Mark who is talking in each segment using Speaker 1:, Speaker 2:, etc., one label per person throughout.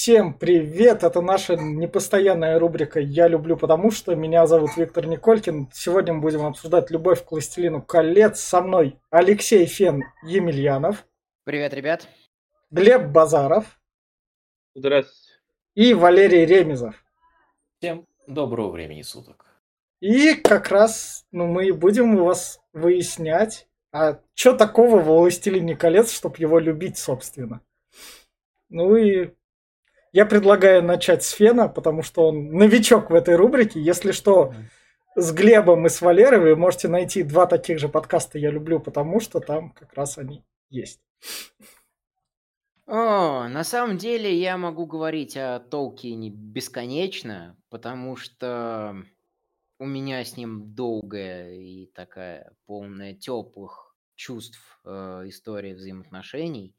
Speaker 1: Всем привет! Это наша непостоянная рубрика «Я люблю потому что». Меня зовут Виктор Николькин. Сегодня мы будем обсуждать «Любовь к властелину колец». Со мной Алексей Фен Емельянов.
Speaker 2: Привет, ребят.
Speaker 1: Глеб Базаров.
Speaker 3: Здравствуйте.
Speaker 1: И Валерий Ремезов.
Speaker 4: Всем доброго времени суток.
Speaker 1: И как раз ну, мы будем у вас выяснять, а что такого в «Властелине колец», чтобы его любить, собственно. Ну и я предлагаю начать с Фена, потому что он новичок в этой рубрике. Если что, с Глебом и с Валерой вы можете найти два таких же подкаста «Я люблю», потому что там как раз они есть.
Speaker 2: О, на самом деле я могу говорить о Толкине бесконечно, потому что у меня с ним долгая и такая полная теплых чувств э, история взаимоотношений.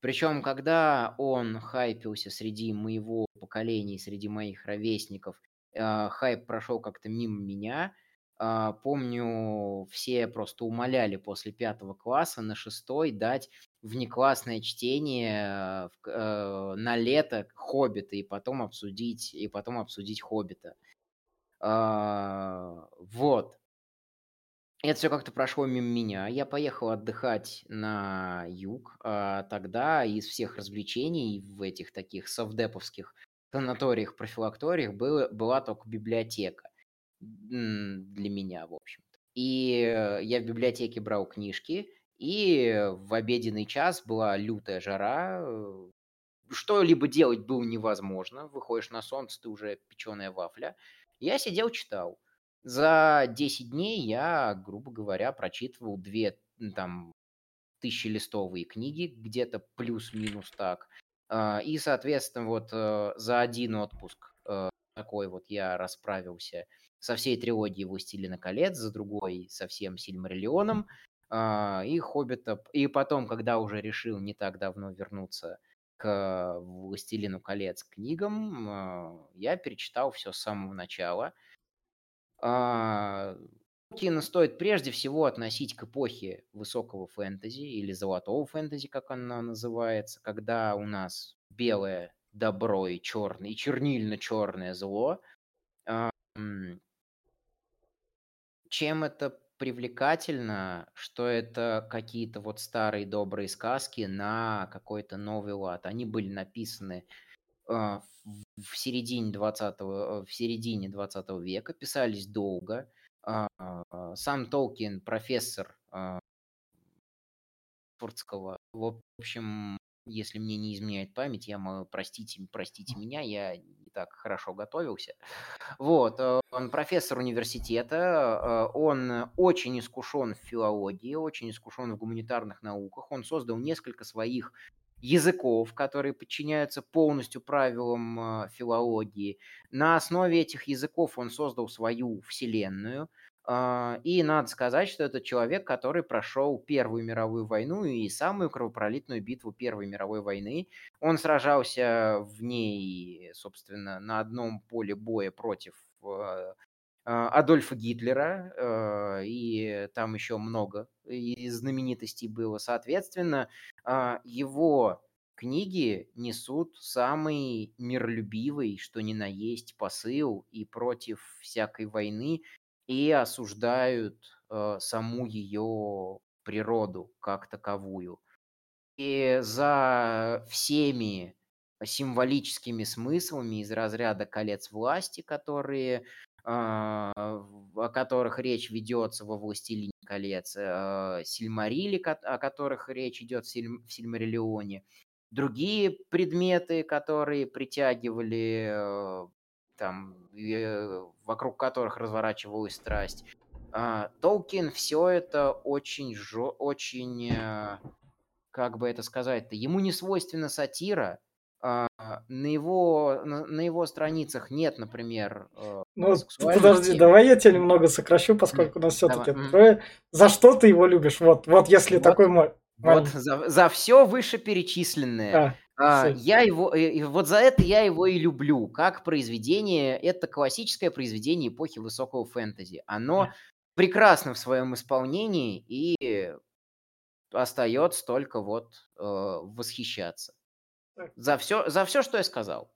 Speaker 2: Причем, когда он хайпился среди моего поколения, среди моих ровесников, э, хайп прошел как-то мимо меня. Э, помню, все просто умоляли после пятого класса на шестой дать внеклассное чтение э, э, на лето Хоббита и потом обсудить и потом обсудить Хоббита. Э, вот. Это все как-то прошло мимо меня. Я поехал отдыхать на юг. А тогда из всех развлечений в этих таких совдеповских санаториях, профилакториях было, была только библиотека для меня, в общем-то. И я в библиотеке брал книжки, и в обеденный час была лютая жара, э, что-либо делать было невозможно. Выходишь на солнце, ты уже печеная вафля. Я сидел, читал. За 10 дней я, грубо говоря, прочитывал две там тысячелистовые книги, где-то плюс-минус так. А, и, соответственно, вот э, за один отпуск э, такой вот я расправился со всей трилогией «Властелина колец», за другой со всем «Сильмариллионом», а, и «Хоббита». И потом, когда уже решил не так давно вернуться к «Властелину колец» книгам, а, я перечитал все с самого начала – а, Толкина стоит прежде всего относить к эпохе высокого фэнтези или золотого фэнтези, как она называется, когда у нас белое добро и черное, и чернильно-черное зло. Чем это привлекательно, что это какие-то вот старые добрые сказки на какой-то новый лад. Они были написаны а, в середине 20 э, в середине 20 века, писались долго. А, сам Толкин профессор Оксфордского. А, в общем, если мне не изменяет память, я могу, простите, простите меня, я не так хорошо готовился. Вот, э, он профессор университета, он очень искушен в филологии, очень искушен в гуманитарных науках, он создал несколько своих языков, которые подчиняются полностью правилам э, филологии. На основе этих языков он создал свою вселенную. Э, и надо сказать, что это человек, который прошел Первую мировую войну и самую кровопролитную битву Первой мировой войны. Он сражался в ней, собственно, на одном поле боя против э, Адольфа Гитлера, и там еще много знаменитостей было. Соответственно, его книги несут самый миролюбивый, что ни на есть, посыл и против всякой войны, и осуждают саму ее природу как таковую. И за всеми символическими смыслами из разряда колец власти, которые а, о которых речь ведется во «Властелине колец», а, Сильмарили, о которых речь идет в Сильмариллионе, другие предметы, которые притягивали, э, там, э, вокруг которых разворачивалась страсть. А, Толкин все это очень, жё, очень, э, как бы это сказать-то, ему не свойственна сатира, а, на его, на, на его страницах нет, например,
Speaker 1: э, Ну, подожди, темы. давай я тебя немного сокращу, поскольку у нас все-таки трое. За что ты его любишь? Вот, вот если вот, такой мой...
Speaker 2: Вот за, за все вышеперечисленное. А, а, я его, и вот за это я его и люблю. Как произведение, это классическое произведение эпохи высокого фэнтези. Оно прекрасно в своем исполнении и остается только вот э, восхищаться. За все, за все, что я сказал.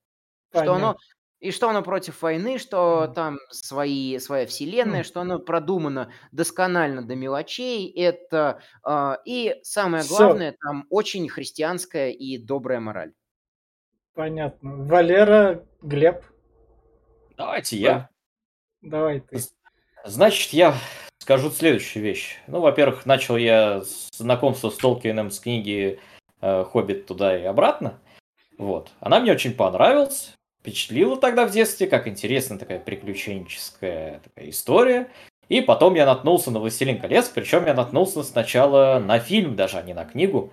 Speaker 1: Понятно.
Speaker 2: Что оно, и что оно против войны, что
Speaker 1: Мгм.
Speaker 2: там свои, своя вселенная,
Speaker 1: Мгм.
Speaker 2: что оно продумано досконально до мелочей. Это, а, и самое главное, там очень христианская и добрая мораль.
Speaker 1: Понятно. Валера, Глеб,
Speaker 4: Давайте я.
Speaker 1: давай ты.
Speaker 4: Значит, я скажу следующую вещь. Ну, во-первых, начал я знакомство с Толкиеном с книги э, «Хоббит» туда и обратно. Вот. Она мне очень понравилась. Впечатлила тогда в детстве, как интересная такая приключенческая такая история. И потом я наткнулся на «Властелин колец», причем я наткнулся сначала на фильм, даже а не на книгу.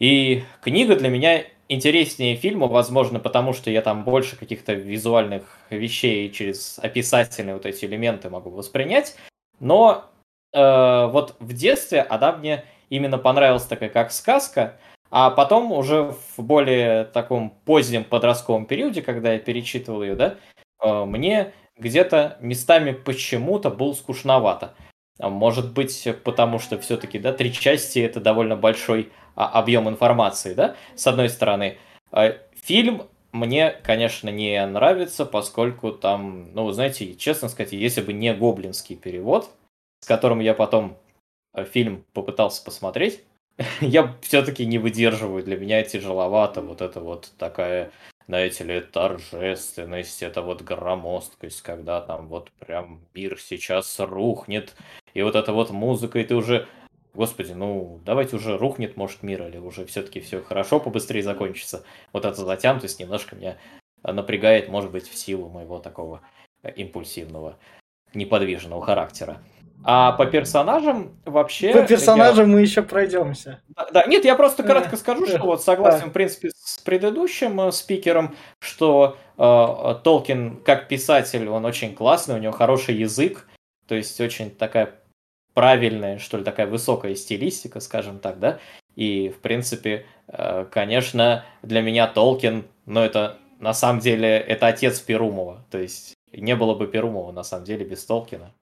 Speaker 4: И книга для меня интереснее фильма, возможно, потому что я там больше каких-то визуальных вещей через описательные вот эти элементы могу воспринять. Но э, вот в детстве она мне именно понравилась такая как сказка, а потом уже в более таком позднем подростковом периоде, когда я перечитывал ее, да, э, мне где-то местами почему-то было скучновато. А Может быть, потому что все-таки, да, три части это довольно большой а, объем информации, да, с одной стороны. А Фильм мне, конечно, не нравится, поскольку там, ну, знаете, честно сказать, если бы не гоблинский перевод, с которым я потом э, фильм попытался посмотреть, я все-таки не выдерживаю. Для меня тяжеловато вот это вот такая, знаете ли, торжественность, это вот громоздкость, когда там вот прям мир сейчас рухнет, и вот эта вот музыка, и ты уже, господи, ну давайте уже рухнет, может, мир, или уже все-таки все хорошо, побыстрее закончится. Вот эта затянутость немножко меня напрягает, может быть, в силу моего такого э, импульсивного, неподвижного характера. А по персонажам вообще...
Speaker 1: По
Speaker 4: я-
Speaker 1: персонажам мы еще пройдемся.
Speaker 4: да, да, нет, я просто кратко скажу, что вот согласен, в принципе, с предыдущим э, спикером, что э, Толкин как писатель, он очень классный, у него хороший язык, то есть очень такая правильная, что ли, такая высокая стилистика, скажем так, да, и, в принципе, э, конечно, для меня Толкин, ну, это, на самом деле, это отец Перумова, то есть не было бы Перумова, на самом деле, без Толкина.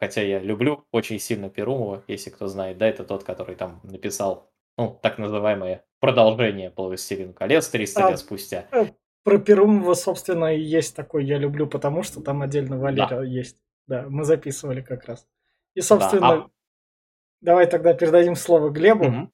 Speaker 4: Хотя я люблю очень сильно Перумова, если кто знает, да, это тот, который там написал, ну, так называемое продолжение по «Властелину колец» 300
Speaker 1: А,
Speaker 4: лет спустя.
Speaker 1: Про Перумова, собственно, и есть такой «Я люблю», потому что там отдельно Валера есть. Да, мы записывали как раз. И, собственно,
Speaker 4: Да, а-
Speaker 1: давай тогда передадим слово Глебу.
Speaker 4: Мгм.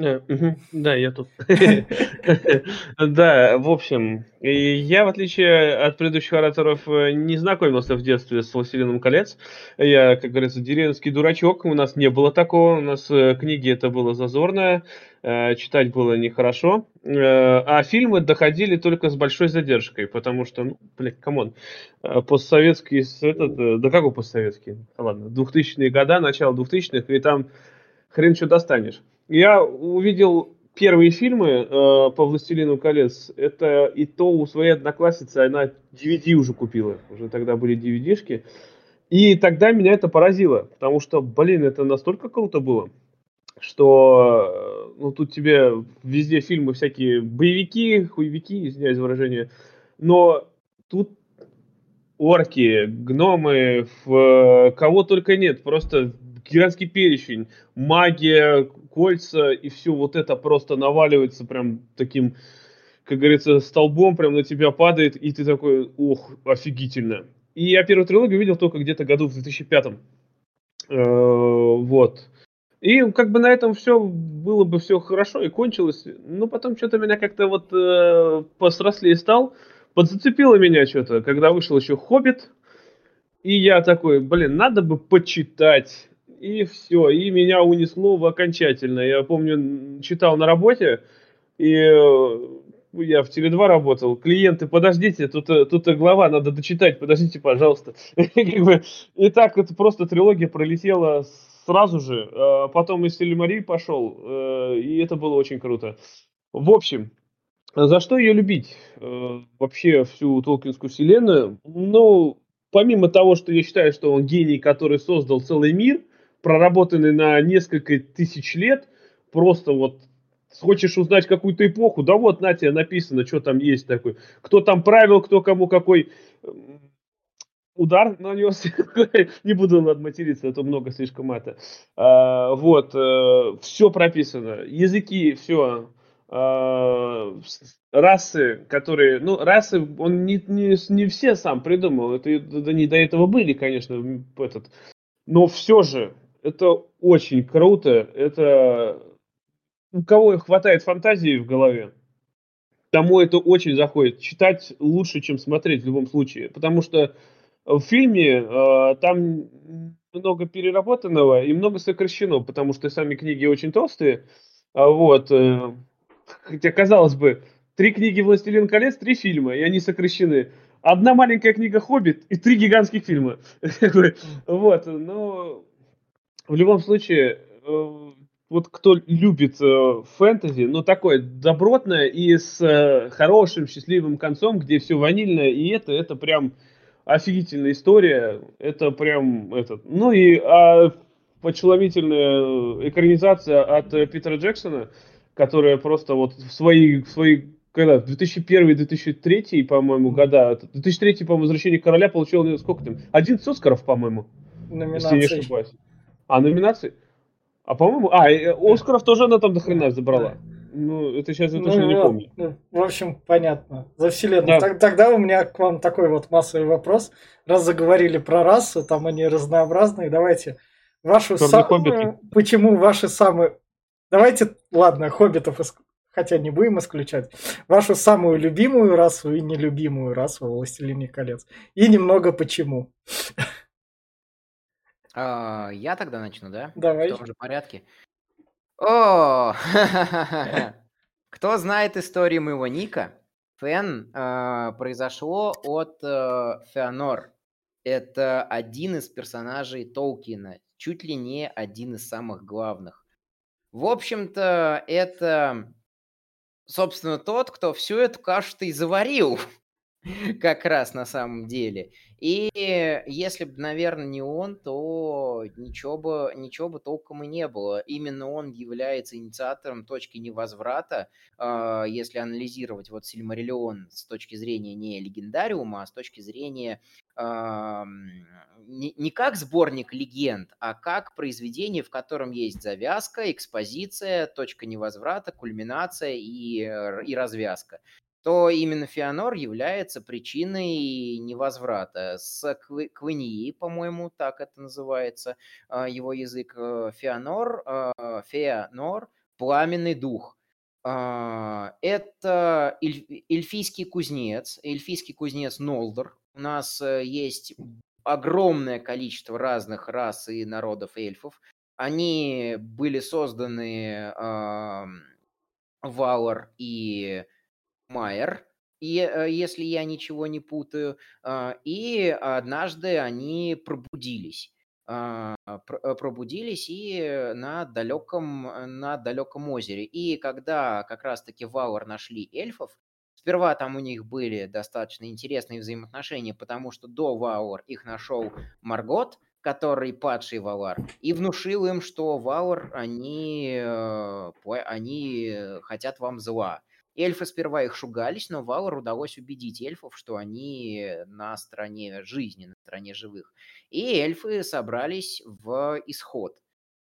Speaker 3: Э, мгм, Да, я тут. Да, в общем, и я, в отличие от предыдущих ораторов, э, не знакомился в детстве с «Властелином колец». Я, как говорится, деревенский дурачок. У нас не было такого. У нас э, книги это было зазорно, э, читать было нехорошо. Э, А фильмы доходили только с большой задержкой, потому что, ну, блядь, come on, э, постсоветский, с- этот, э, да какой постсоветский? Ладно, 2000-е года, начало 2000-х, и там хрен что достанешь. Я увидел первые фильмы э, по «Властелину колец». Это и то у своей одноклассницы она DVD уже купила. Уже тогда были DVD-шки. И тогда меня это поразило. Потому что, блин, это настолько круто было, что э, ну, тут тебе везде фильмы всякие боевики, хуевики, извиняюсь за выражение. Но тут орки, гномы, в- кого только нет. Просто гигантский перечень. Магия, кольца и все вот это просто наваливается прям таким, как говорится, столбом прям на тебя падает, и ты такой, ох, офигительно. И я первую трилогию видел только где-то году в 2005. Э, Вот. И как бы на этом все было бы все хорошо и кончилось. Но потом что-то меня как-то вот э, посрослее стал. Подзацепило меня что-то, когда вышел еще Хоббит. И я такой, блин, надо бы почитать. И все, и меня унесло в окончательно. Я помню, читал на работе, и э, я в Теле2 работал. Клиенты, подождите, тут, э, тут э, глава, надо дочитать, подождите, пожалуйста. И так это просто трилогия пролетела сразу же. А Потом из Сильмари пошел, и это было очень круто. В общем, за что ее любить? Э, Вообще всю Толкинскую вселенную? Ну, помимо того, что я считаю, что он гений, который создал целый мир, проработанный на несколько тысяч лет, просто вот хочешь узнать какую-то эпоху, да вот на тебе написано, что там есть такой, кто там правил, кто кому какой удар нанес. Не буду ладно, материться, а то много слишком это. А, вот, все прописано. Языки, все. Э, расы, которые, ну, расы он не, не, не все сам придумал, это, это не до этого были, конечно, этот, но все же это очень круто, это у кого хватает фантазии в голове, тому это очень заходит. Читать лучше, чем смотреть в любом случае, потому что в фильме э, там много переработанного и много сокращено, потому что сами книги очень толстые, а вот, э, хотя казалось бы, три книги «Властелин колец», три фильма, и они сокращены. Одна маленькая книга «Хоббит» и три гигантских фильма. Вот, но в любом случае, э, вот кто любит э, фэнтези, но такое добротное и с э, хорошим, счастливым концом, где все ванильное, и это, это прям офигительная история. Это прям этот. Ну и а, почеловительная экранизация от Питера Джексона, которая просто вот в свои, в свои когда, 2001-2003, по-моему, года, 2003, по-моему, «Возвращение короля» получил, сколько там, 11 Оскаров, по-моему, если не ошибаюсь. А, номинации? А по-моему, а, и Оскаров тоже она там до хрена забрала. Ну, это сейчас я ну, точно вот, не помню. Ну,
Speaker 1: в общем, понятно. За вселенную. Да. Тогда у меня к вам такой вот массовый вопрос. Раз заговорили про расу, там они разнообразные, давайте вашу самую... Почему ваши самые... Давайте, ладно, хоббитов, хотя не будем исключать. Вашу самую любимую расу и нелюбимую расу Властелине колец. И немного почему.
Speaker 2: А, я тогда начну, да?
Speaker 1: Давай.
Speaker 2: В том же порядке. О, кто знает историю моего ника? Фен э, произошло от э, Феонор. Это один из персонажей Толкина, чуть ли не один из самых главных. В общем-то, это, собственно, тот, кто всю эту кашу-то и заварил. Как раз на самом деле. И если бы, наверное, не он, то ничего бы, ничего бы толком и не было. Именно он является инициатором точки невозврата, э, если анализировать вот Сильмариллион с точки зрения не легендариума, а с точки зрения не, не как сборник легенд, а как произведение, в котором есть завязка, экспозиция, точка невозврата, кульминация и, и развязка то именно Феонор является причиной невозврата. С Квиньи, по-моему, так это называется, а, его язык, э, Феонор, а, Феонор, пламенный дух. А, это эльфийский кузнец, эльфийский кузнец Нолдор. У нас э, есть огромное количество разных рас и народов эльфов. Они были созданы Валар и Майер, и, э, если я ничего не путаю, а, и однажды они пробудились. А, э, пробудились и на далеком, э, на далеком озере. И когда как раз-таки Вауэр нашли эльфов, сперва там у них были достаточно интересные взаимоотношения, потому что до Вауэр их нашел Маргот, который падший Валар, и внушил им, что Вауэр, они, они хотят вам зла. Эльфы сперва их шугались, но Валор удалось убедить эльфов, что они на стороне жизни, на стороне живых. И эльфы собрались в исход.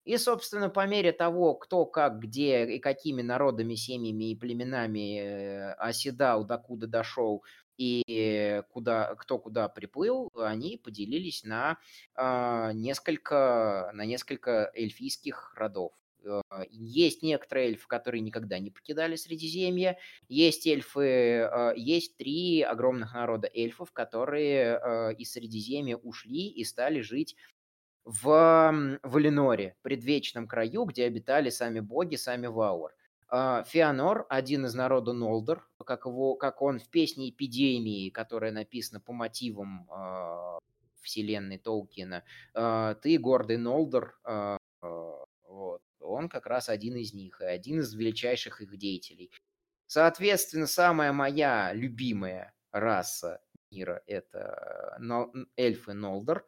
Speaker 2: И, собственно, по мере того, кто как, где и какими народами, семьями и племенами э, оседал, докуда дошел и куда, кто куда приплыл, они поделились на, э, несколько, на несколько эльфийских родов. Э, есть некоторые эльфы, которые никогда не покидали Средиземье. Есть эльфы, э, есть три огромных народа эльфов, которые э, из Средиземья ушли и стали жить в Валеноре, предвечном краю, где обитали сами боги, сами Вауэр. Феонор, один из народа Нолдор, как, его, как он в песне Эпидемии, которая написана по мотивам вселенной Толкина. Ты гордый Нолдор, он как раз один из них, и один из величайших их деятелей. Соответственно, самая моя любимая раса мира – это эльфы Нолдор.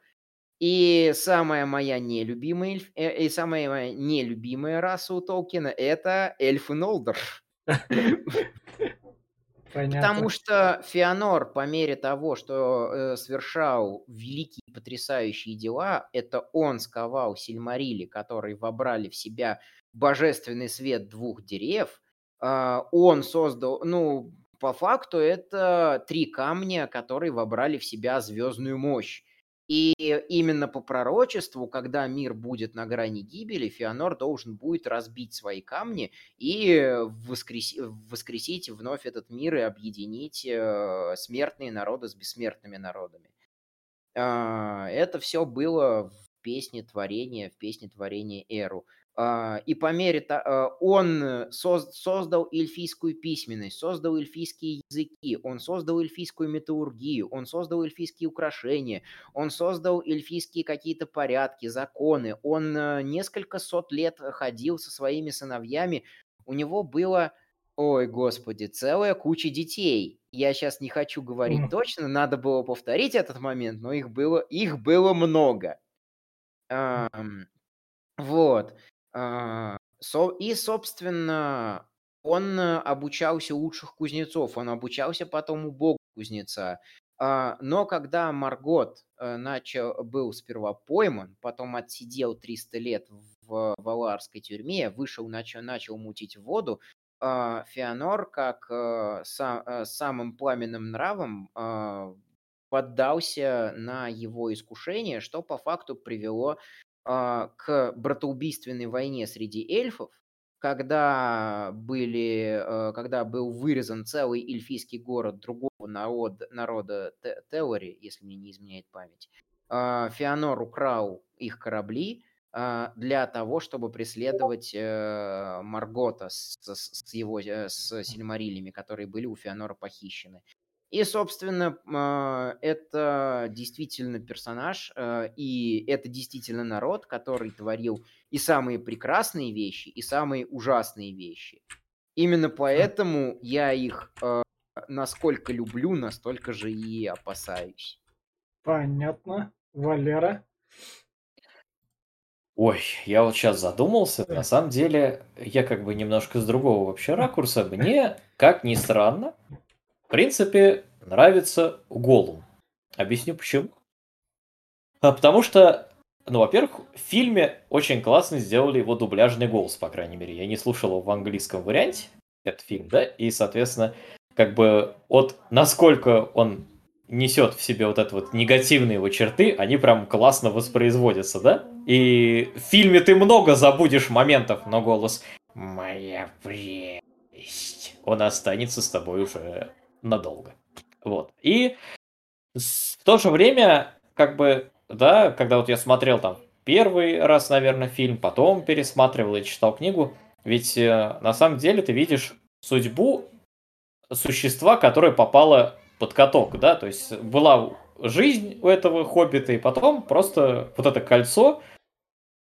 Speaker 2: И самая моя нелюбимая, эльф, э, и самая моя нелюбимая раса у Толкина – это эльфы Нолдор. Понятно. Потому что Феонор, по мере того, что э, совершал великие потрясающие дела, это он сковал Сильмарили, которые вобрали в себя божественный свет двух дерев, А, он создал, ну, по факту это три камня, которые вобрали в себя звездную мощь. И именно по пророчеству, когда мир будет на грани гибели, Феонор должен будет разбить свои камни и воскресить, воскресить вновь этот мир и объединить э, смертные народы с бессмертными народами. А, это все было в песне творения, в песне творения Эру. А, и по мере того, он создал эльфийскую письменность, создал эльфийские языки, он создал эльфийскую металлургию, он создал эльфийские украшения, он создал эльфийские какие-то порядки, законы. Он э, несколько сот лет ходил со своими сыновьями. У него было, ой, господи, целая куча детей. Я сейчас не хочу говорить точно, надо было повторить этот момент, но их было, их было много. Вот. А, и, собственно, он э, обучался лучших кузнецов, он обучался потом у бога кузнеца. А, но когда Маргот э, начал, был сперва пойман, потом отсидел 300 лет в Валарской тюрьме, вышел, начал, начал мутить воду, а, Феонор, как э, сам, самым пламенным нравом, поддался на его искушение, что по факту привело к братоубийственной войне среди эльфов, когда, были, э, когда был вырезан целый эльфийский город другого народ, народа Теори, если мне не изменяет память, а, Феонор украл их корабли а, для того, чтобы преследовать э, Маргота с, с, его, э, с Сильмарилями, которые были у Феонора похищены. И, собственно, а, это действительно персонаж, а, и это действительно народ, который творил и самые прекрасные вещи, и самые ужасные вещи. Именно поэтому я их а, насколько люблю, настолько же и опасаюсь.
Speaker 1: Понятно. Валера?
Speaker 4: Ой, я вот сейчас задумался. На самом деле, я как бы немножко с другого вообще ракурса. Мне, как ни странно, в принципе, нравится Голум. Объясню почему. А потому что, ну, во-первых, в фильме очень классно сделали его дубляжный голос, по крайней мере. Я не слушал его в английском варианте, этот фильм, да, и, соответственно, как бы от насколько он несет в себе вот это вот негативные его черты, они прям классно воспроизводятся, да? И в фильме ты много забудешь моментов, но голос «Моя прелесть», он останется с тобой уже надолго. Вот. И в то же время, как бы, да, когда вот я смотрел там первый раз, наверное, фильм, потом пересматривал и читал книгу, ведь э, на самом деле ты видишь судьбу существа, которое попало под каток, да, то есть была жизнь у этого хоббита, и потом просто вот это кольцо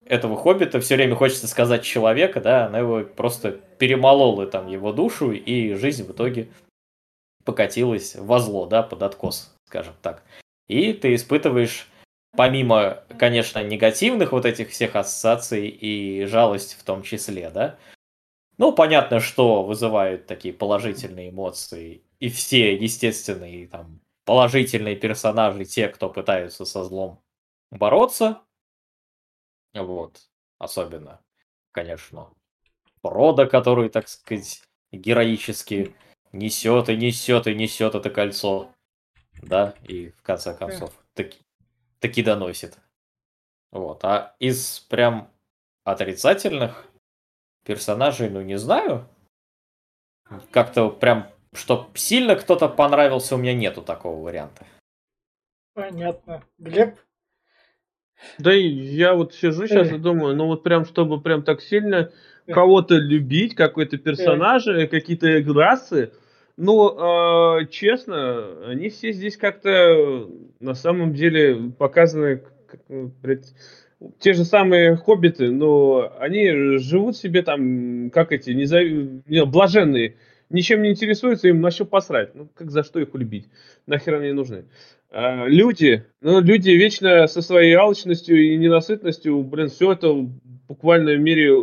Speaker 4: этого хоббита, все время хочется сказать человека, да, она его просто перемолола там его душу, и жизнь в итоге покатилась во зло, да, под откос, скажем так. И ты испытываешь, помимо, конечно, негативных вот этих всех ассоциаций и жалость в том числе, да, ну, понятно, что вызывают такие положительные эмоции, и все, естественные, там, положительные персонажи, те, кто пытаются со злом бороться, вот, особенно, конечно, рода, который, так сказать, героически несет и несет и несет это кольцо. Да, и в конце концов таки, таки доносит. Вот. А из прям отрицательных персонажей, ну не знаю. Как-то прям, чтоб сильно кто-то понравился, у меня нету такого варианта.
Speaker 1: Понятно. Глеб?
Speaker 3: Да и я вот сижу сейчас и думаю, ну вот прям, чтобы прям так сильно кого-то любить, какой-то персонажа, какие-то расы. Ну, э, честно, они все здесь как-то на самом деле показаны как, те же самые хоббиты, но они живут себе там, как эти, незав... блаженные, ничем не интересуются, им на что посрать. Ну, как за что их любить? Нахер они нужны? А, люди, ну, люди вечно со своей алчностью и ненасытностью, блин, все это буквально в мире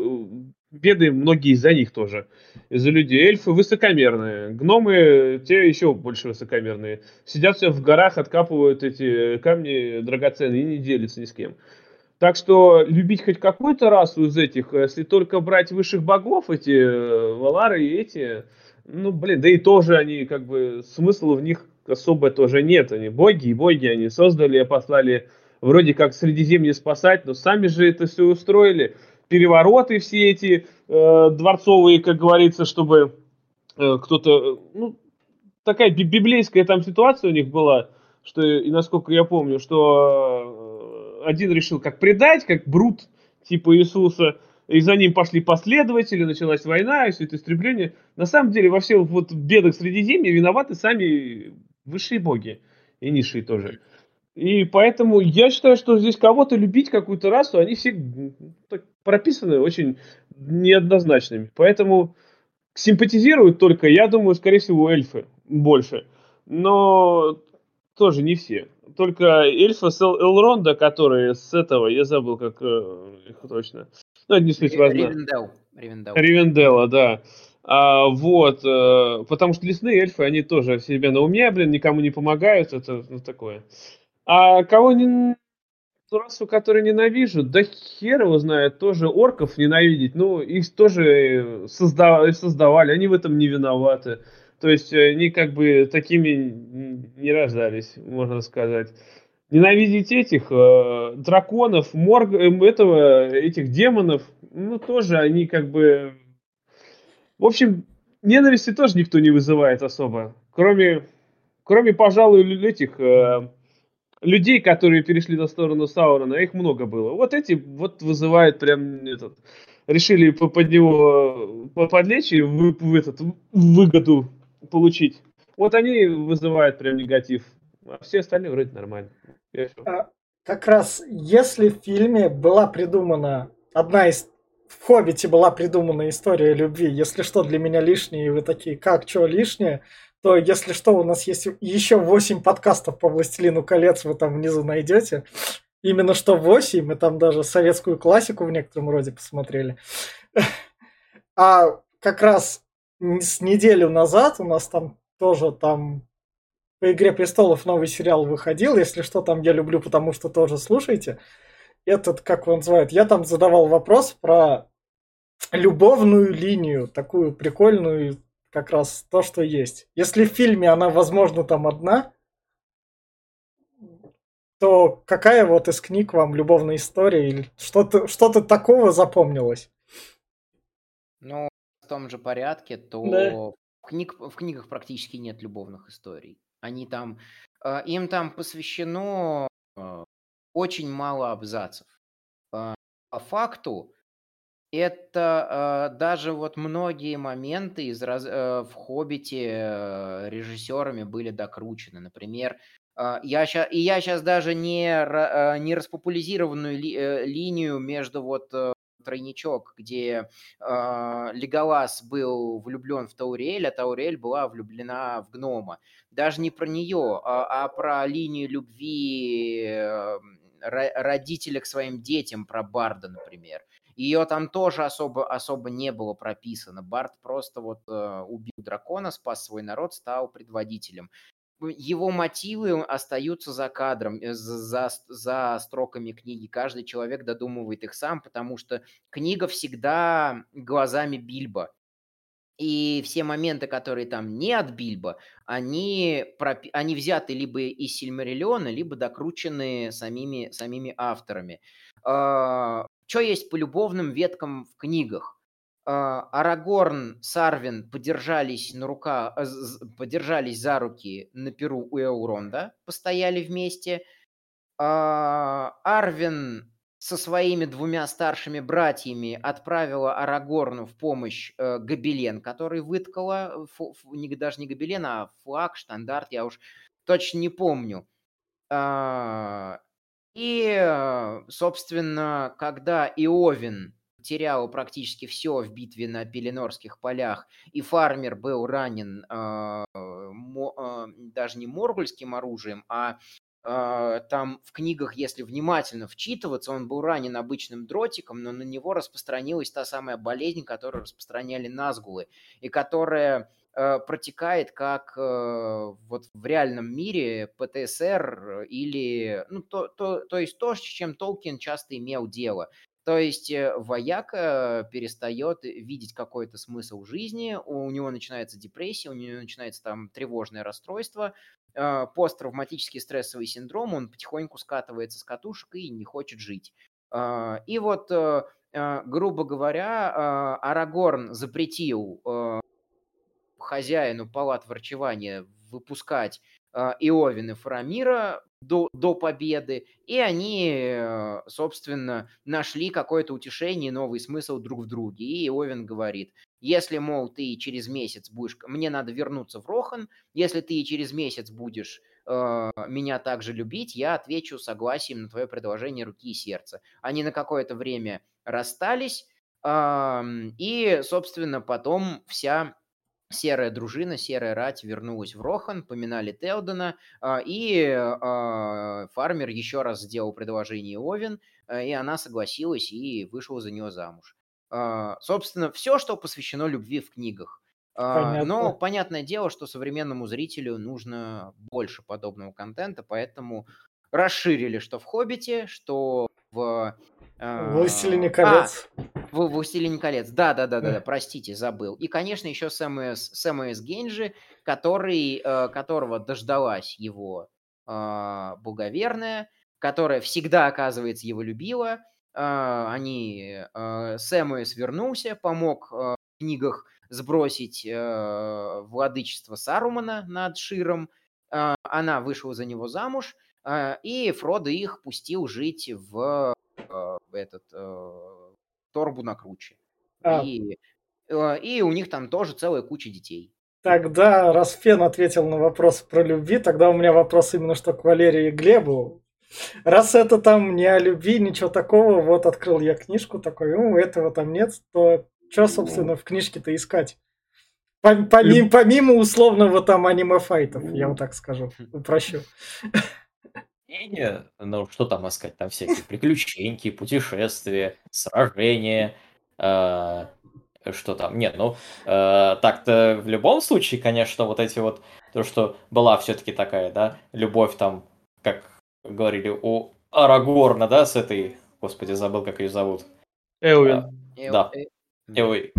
Speaker 3: беды многие из-за них тоже. Из-за людей. Эльфы высокомерные. Гномы, те еще больше высокомерные. Сидят все в горах, откапывают эти камни драгоценные и не делятся ни с кем. Так что любить хоть какую-то расу из этих, если только брать высших богов, эти э, Валары и эти, ну, блин, да и тоже они, как бы, смысла в них особо тоже нет. Они боги и боги, они создали, послали вроде как Средиземье спасать, но сами же это все устроили. Перевороты все эти э, дворцовые, как говорится, чтобы э, кто-то, ну, такая библейская там ситуация у них была, что, и насколько я помню, что э, один решил как предать, как брут типа Иисуса, и за ним пошли последователи, началась война, и все это истребление. На самом деле во всех вот бедах Средиземья виноваты сами высшие боги и низшие тоже. И поэтому я считаю, что здесь кого-то любить, какую-то расу, они все прописаны очень неоднозначными. Поэтому симпатизируют только, я думаю, скорее всего, эльфы больше. Но тоже не все. Только эльфы с Элронда, которые с этого, я забыл, как э, их точно. Ну, это не суть важно. Ривендел. Ривендел. Ривенделла, да. А, вот, э, потому что лесные эльфы, они тоже себе на уме, блин, никому не помогают, это ну, такое. А кого не расу, которую ненавижу, да хер его знает, тоже орков ненавидеть. Ну, их тоже созда- создавали, они в этом не виноваты. То есть они как бы такими не рождались, можно сказать. Ненавидеть этих э, драконов, морг, эм, этого, этих демонов, ну, тоже они как бы... В общем, ненависти тоже никто не вызывает особо. Кроме, кроме пожалуй, этих... Э, людей, которые перешли на сторону Саурона, их много было. Вот эти вот вызывают прям этот, решили под него подлечь и в, в этот, выгоду получить. Вот они вызывают прям негатив. А все остальные вроде нормально.
Speaker 1: А, как раз если в фильме была придумана одна из в «Хоббите» была придумана история любви. Если что для меня лишнее, и вы такие, как, что лишнее, то если что, у нас есть еще 8 подкастов по «Властелину колец», вы там внизу найдете. Именно что 8, мы там даже советскую классику в некотором роде посмотрели. А как раз с неделю назад у нас там тоже там по «Игре престолов» новый сериал выходил. Если что, там я люблю, потому что тоже слушайте. Этот, как его называют, я там задавал вопрос про любовную линию, такую прикольную, как раз то, что есть. Если в фильме она, возможно, там одна, то какая вот из книг вам любовная история или что-то что такого запомнилось?
Speaker 2: Ну, в том же порядке, то да. в, книг, в книгах практически нет любовных историй. Они там, э, им там посвящено э, очень мало абзацев. Э, по факту это э, даже вот многие моменты из раз, э, в «Хоббите» э, режиссерами были докручены. Например, э, я ща, и я сейчас даже не, э, не распопуляризированную ли, э, линию между вот э, тройничок, где э, Леголас был влюблен в Таурель, а Таурель была влюблена в гнома. Даже не про нее, а, а про линию любви э, родителя к своим детям, про Барда, например. Ее там тоже особо, особо не было прописано. Барт просто вот э, убил дракона, спас свой народ, стал предводителем. Его мотивы остаются за кадром, э, за, за строками книги. Каждый человек додумывает их сам, потому что книга всегда глазами Бильбо. И все моменты, которые там не от Бильбо, они, пропи- они взяты либо из Сильмариллиона, либо докручены самими, самими авторами. А, что есть по любовным веткам в книгах? А, Арагорн, Сарвин подержались на рука, э, подержались за руки на перу у Эуронда, постояли вместе. А, Арвин со своими двумя старшими братьями отправила Арагорну в помощь э, Гобелен, который выткала, даже не Гобелен, а флаг, штандарт, я уж точно не помню. И, э, собственно, когда Иовин терял практически все в битве на Пеленорских полях, и фармер был ранен э, мо, э, даже не моргульским оружием, а э, там в книгах, если внимательно вчитываться, он был ранен обычным дротиком, но на него распространилась та самая болезнь, которую распространяли назгулы, и которая протекает как э, вот в реальном мире ПТСР или, ну, то, то, то есть то, с чем Толкин часто имел дело. То есть э, вояка перестает видеть какой-то смысл жизни, у него начинается депрессия, у него начинается там тревожное расстройство, э, посттравматический стрессовый синдром, он потихоньку скатывается с катушек и не хочет жить. Э, и вот, грубо говоря, Арагорн запретил хозяину палат врачевания выпускать Иовин и Фарамира до, до победы, и они, э, собственно, нашли какое-то утешение, новый смысл друг в друге. И Овен говорит, если, мол, ты через месяц будешь... Мне надо вернуться в Рохан, если ты через месяц будешь э, меня также любить, я отвечу согласием на твое предложение руки и сердца. Они на какое-то время расстались, э, и, собственно, потом вся серая дружина, серая рать вернулась в Рохан, поминали Телдона, а, и а, фармер еще раз сделал предложение Овен, а, и она согласилась и вышла за него замуж. Собственно, все, что посвящено любви в книгах. Понятно. Но понятное дело, что современному зрителю нужно больше подобного контента, поэтому расширили, что в «Хоббите», что в
Speaker 1: Властелине колец. А,
Speaker 2: в Властелине колец. Да, да, да, да, да, простите, забыл. И, конечно, еще СМС, СМС Генджи, который, э, которого дождалась его э, благоверная, которая всегда, оказывается, его любила. Э, они, СМС вернулся, помог в книгах сбросить владычество Сарумана над Широм. Она вышла за него замуж, и Фродо их пустил жить в этот э, торбу на круче. А. И, э, и у них там тоже целая куча детей.
Speaker 1: Тогда, раз Фен ответил на вопрос про любви, тогда у меня вопрос именно что к Валерии и Глебу. Раз это там не о любви, ничего такого, вот открыл я книжку такой, ну, этого там нет, то что, собственно, в книжке-то искать? Помимо, помимо условного там аниме-файтов, я вот так скажу, упрощу.
Speaker 4: Не, ну что там искать? Там всякие приключеньки, путешествия, сражения, э, что там? Нет, ну э, так-то в любом случае, конечно, вот эти вот то, что была все-таки такая, да, любовь там, как говорили у Арагорна, да, с этой, господи, забыл, как ее зовут.
Speaker 3: Эуин.
Speaker 4: А, да. Эуин.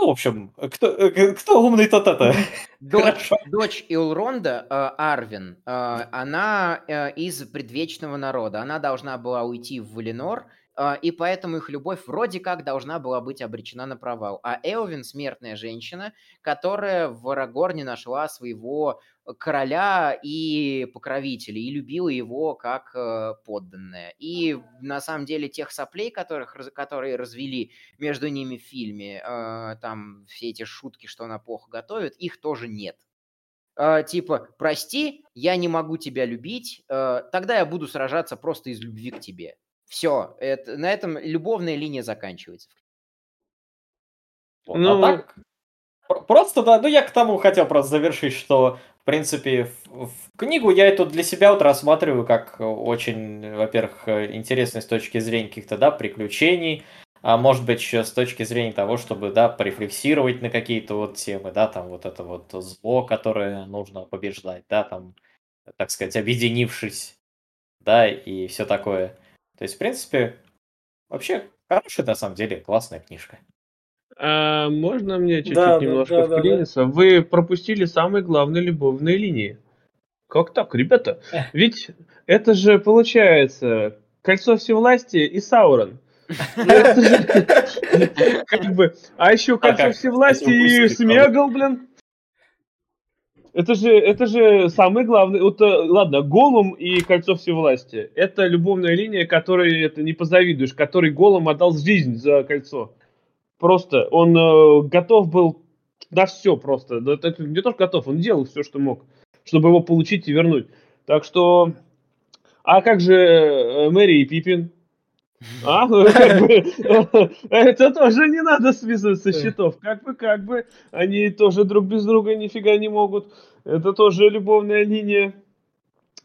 Speaker 4: Ну, в общем, кто, э, кто умный, тот это.
Speaker 2: Дочь, дочь Илронда, э, Арвин, э, она из предвечного народа. Она должна была уйти в Валенор, и поэтому их любовь вроде как должна была быть обречена на провал. А Элвин – смертная женщина, которая в Арагорне нашла своего короля и покровителя, и любила его как э, подданная. И на самом деле тех соплей, которых, которые развели между ними в фильме, э, там все эти шутки, что она плохо готовит, их тоже нет. Э, типа, прости, я не могу тебя любить, тогда я буду сражаться просто из любви к тебе. Все, это, на этом любовная линия заканчивается.
Speaker 4: Вот, ну, а так, просто, да, ну я к тому хотел просто завершить, что в принципе, в, в книгу я эту для себя вот рассматриваю как очень, во-первых, интересной с точки зрения каких-то, да, приключений, а может быть еще с точки зрения того, чтобы, да, порефлексировать на какие-то вот темы, да, там вот это вот зло, которое нужно побеждать, да, там, так сказать, объединившись, да, и все такое. То есть, в принципе, вообще хорошая, на самом деле, классная книжка.
Speaker 3: А можно мне чуть-чуть да, немножко да, вклиниться? Да, да. Вы пропустили самые главные любовные линии. Как так, ребята? Ведь это же получается кольцо всевластия и Саурон. Как бы, а еще кольцо всевластия и Смегал, блин. Это же, это же самый главный. Вот, э, ладно, Голум и Кольцо Всевластия. Это любовная линия, которой это не позавидуешь, который Голум отдал жизнь за кольцо. Просто он э, готов был на все просто. Это не то, что готов, он делал все, что мог, чтобы его получить и вернуть. Так что... А как же э, Мэри и Пипин? А, это тоже не надо списывать со счетов. Как бы, как бы, они тоже друг без друга нифига не могут. Это тоже любовная линия.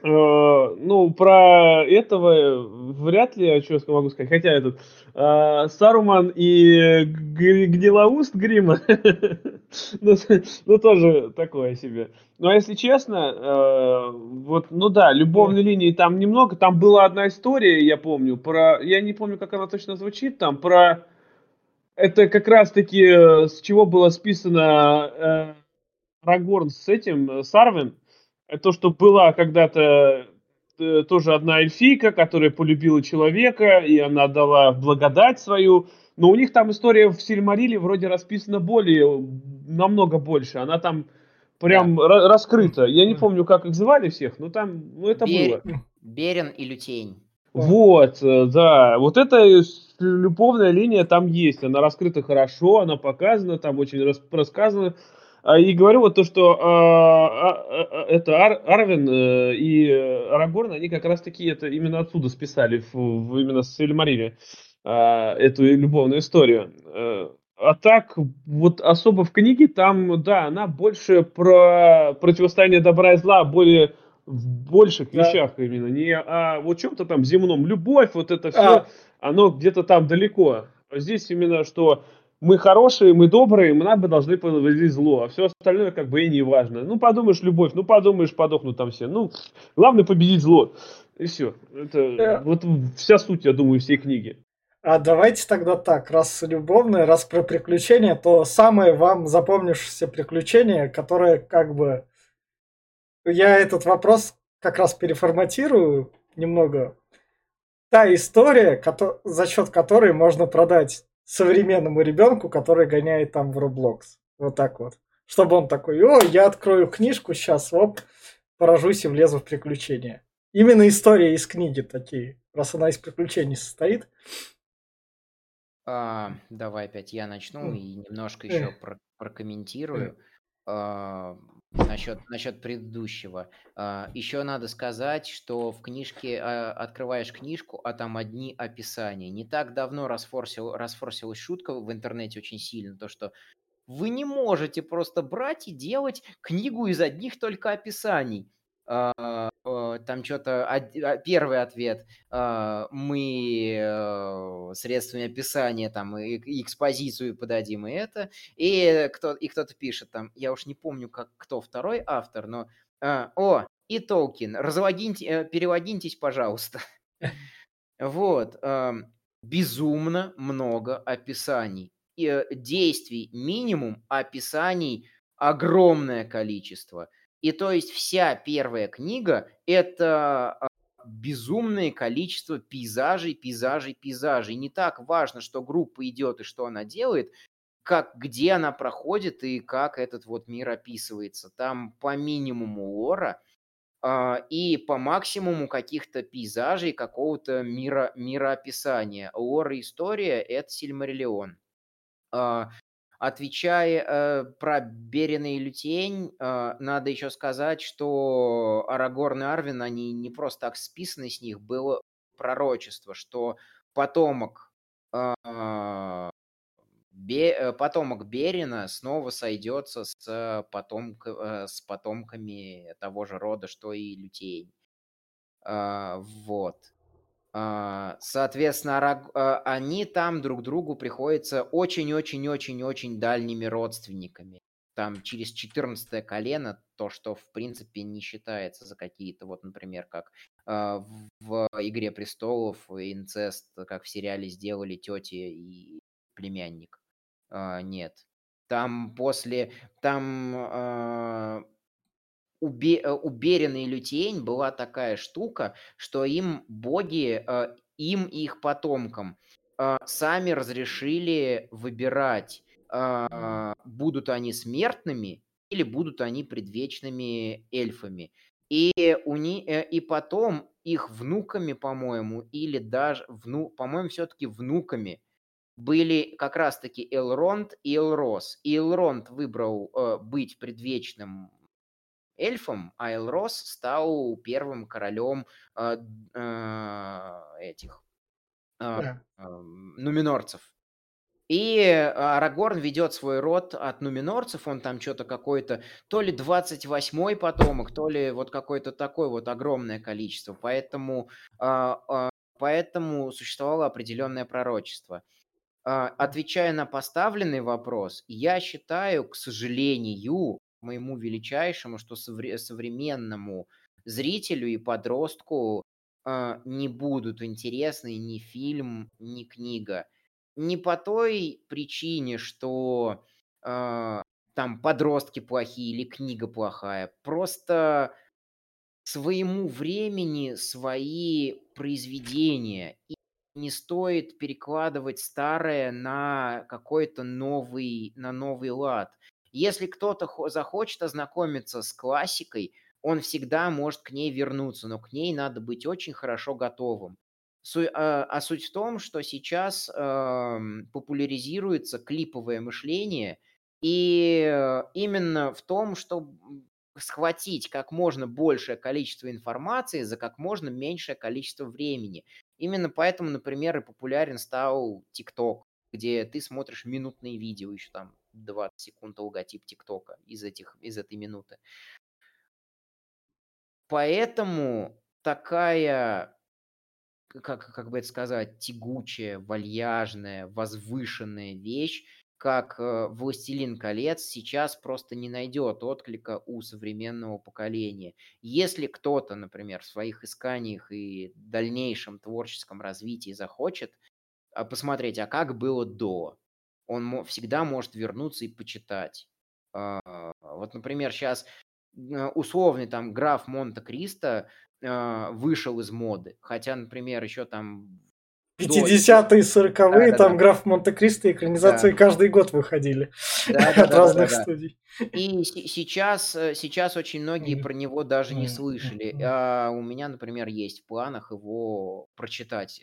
Speaker 3: Э, ну, про этого вряд ли, что я могу сказать. Хотя этот э, Саруман и Гнилоуст Грима, ну, ну, тоже такое себе. Но если честно, э, вот, ну да, любовной линии там немного. Там была одна история, я помню, про... Я не помню, как она точно звучит, там про... Это как раз-таки с чего было списано э, Рагорн с этим, с Арвин то, что была когда-то э, тоже одна эльфийка, которая полюбила человека, и она дала благодать свою. Но у них там история в Сильмариле вроде расписана более, намного больше. Она там прям да. раскрыта. Я не помню, как их звали всех, но там, ну это Бер... было.
Speaker 2: Берен и Лютень.
Speaker 3: Вот, э, да. Вот эта любовная линия там есть. Она раскрыта хорошо, она показана, там очень рас... рассказана. А, и говорю вот то, что а, а, это Ар, Арвин э, и Арагорн, они как раз таки это именно отсюда списали, в, в именно с Эльмарине, эту любовную историю. Э, а так, вот особо в книге там, да, она больше про противостояние добра и зла, более в больших да. вещах именно, не о вот чем-то там земном. Любовь, вот это все, а. оно где-то там далеко. Здесь именно, что мы хорошие, мы добрые, мы нам бы должны подвозить зло, а все остальное как бы и не важно. Ну, подумаешь, любовь, ну, подумаешь, подохнут там все. Ну, главное победить зло. И все. Это yeah. Э. вот вся суть, я думаю, всей книги.
Speaker 1: А давайте тогда так, раз любовное, раз про приключения, то самое вам запомнившееся приключение, которое как бы... Я этот вопрос как раз переформатирую немного. Та история, за счет которой можно продать современному ребенку, который гоняет там в Roblox. Вот так вот. Чтобы он такой, о, я открою книжку сейчас, оп, поражусь и влезу в приключения. Именно история из книги такие, раз она из приключений состоит.
Speaker 2: А, давай опять я начну и немножко еще про прокомментирую. А, Насчет, насчет предыдущего. А, еще надо сказать, что в книжке а, открываешь книжку, а там одни описания. Не так давно расфорсил, расфорсилась шутка в интернете очень сильно, то что вы не можете просто брать и делать книгу из одних только описаний. А, там что-то а, первый ответ а, мы э, средствами описания там и экспозицию подадим и это и кто и кто-то пишет там я уж не помню как кто второй автор но о и Толкин разлогиньте э, переводитесь пожалуйста вот безумно много описаний э, действий минимум описаний огромное количество и то есть вся первая книга – это а, безумное количество пейзажей, пейзажей, пейзажей. Не так важно, что группа идет и что она делает, как где она проходит и как этот вот мир описывается. Там по минимуму лора э, и по максимуму каких-то пейзажей, какого-то мира, мироописания. Лора история – это Сильмариллион. Э, Отвечая э, про Берина и Лютень, э, надо еще сказать, что Арагорн и Арвин, они не просто так списаны с них, было пророчество, что потомок, э, Бе, э, потомок Берина снова сойдется с, потомк, э, с потомками того же рода, что и Лютень. Э, вот. А, соответственно, а, они там друг другу приходятся очень-очень-очень-очень дальними родственниками. Там через 14 колено, то, что в принципе не считается за какие-то, вот, например, как э, в «Игре престолов» инцест, как в сериале сделали тети и племянник. Нет. Там после... Там у, Бе, э, Берина и Лютиень была такая штука, что им боги, э, им и их потомкам э, сами разрешили выбирать, будут они смертными или будут они предвечными эльфами. И, у ни, и потом их внуками, по-моему, или даже, вну, по-моему, все-таки внуками были как раз-таки Элронд и Элрос. И Элронд выбрал э, быть предвечным эльфом, а Элрос стал первым королем э, э, этих э, э, нуминорцев. И Арагорн ведет свой род от нуминорцев, он там что-то какой-то, то ли 28-й потомок, то ли вот какое-то такое вот огромное количество. Поэтому, поэтому существовало определенное пророчество. Отвечая на поставленный вопрос, я считаю, к сожалению, моему величайшему, что современному зрителю и подростку не будут интересны ни фильм, ни книга не по той причине, что э, там подростки плохие или книга плохая. Просто своему времени свои произведения. И не стоит перекладывать старое на какой-то новый, на новый лад. Если кто-то захочет ознакомиться с классикой, он всегда может к ней вернуться, но к ней надо быть очень хорошо готовым. А, а суть в том, что сейчас, популяризируется клиповое мышление, и именно в том, чтобы схватить как можно большее количество информации за как можно меньшее количество времени. Именно поэтому, например, и популярен стал ТикТок, где ты смотришь минутные видео, еще там 20 секунд логотип ТикТока из этих из этой минуты. Поэтому такая как, как бы это сказать, тягучая, вальяжная, возвышенная вещь, как э, «Властелин колец» сейчас просто не найдет отклика у современного поколения. Если кто-то, например, в своих исканиях и дальнейшем творческом развитии захочет а, посмотреть, а как было до, он всегда может вернуться и почитать. А, вот, например, сейчас э, условный там граф Монте-Кристо а, вышел из моды. Хотя, например, еще там
Speaker 1: 50-е, 40-е, да, там да. граф Монте-Кристо экранизации да. каждый год выходили да, от да, разных да, да, студий.
Speaker 2: И сейчас, э, сейчас очень многие про него даже не слышали. А у меня, например, есть в планах его прочитать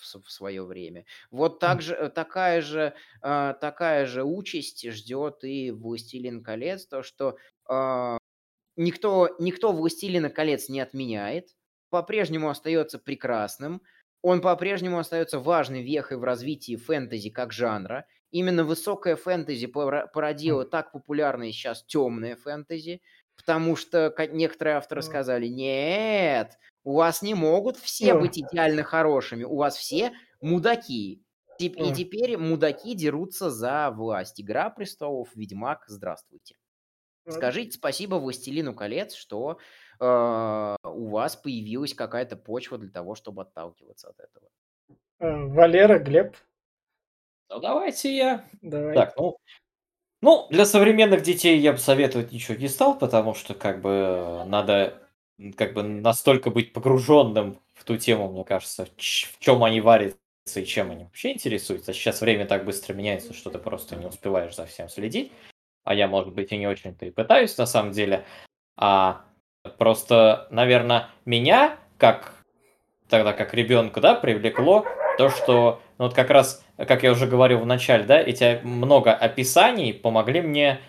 Speaker 2: в, свое время. Вот так же, э, такая, же, а, такая же участь ждет и «Властелин колец», то, что а, никто, никто «Властелина колец» не отменяет, по-прежнему остается прекрасным, он по-прежнему остается важной вехой в развитии фэнтези как жанра. Именно высокая фэнтези породила так популярное сейчас темное фэнтези, потому что некоторые авторы сказали, нет, у вас не могут все быть идеально хорошими, у вас все мудаки. И теперь мудаки дерутся за власть. Игра престолов, Ведьмак, здравствуйте. Скажите спасибо «Властелину колец», что э, у вас появилась какая-то почва для того, чтобы отталкиваться от этого.
Speaker 1: Э, Валера, Глеб.
Speaker 4: Ну, давайте я.
Speaker 1: Давай.
Speaker 4: Так, ну, ну, для современных детей я бы советовать ничего не стал, потому что как бы надо как бы настолько быть погруженным в ту тему, мне кажется, в чем они варятся и чем они вообще интересуются. Сейчас время так быстро меняется, что ты просто не успеваешь за всем следить а я, может быть, и не очень-то и пытаюсь на самом деле, а просто, наверное, меня, как тогда как ребенка, да, привлекло то, что, ну, вот как раз, как я уже говорил в начале, да, эти много описаний помогли мне,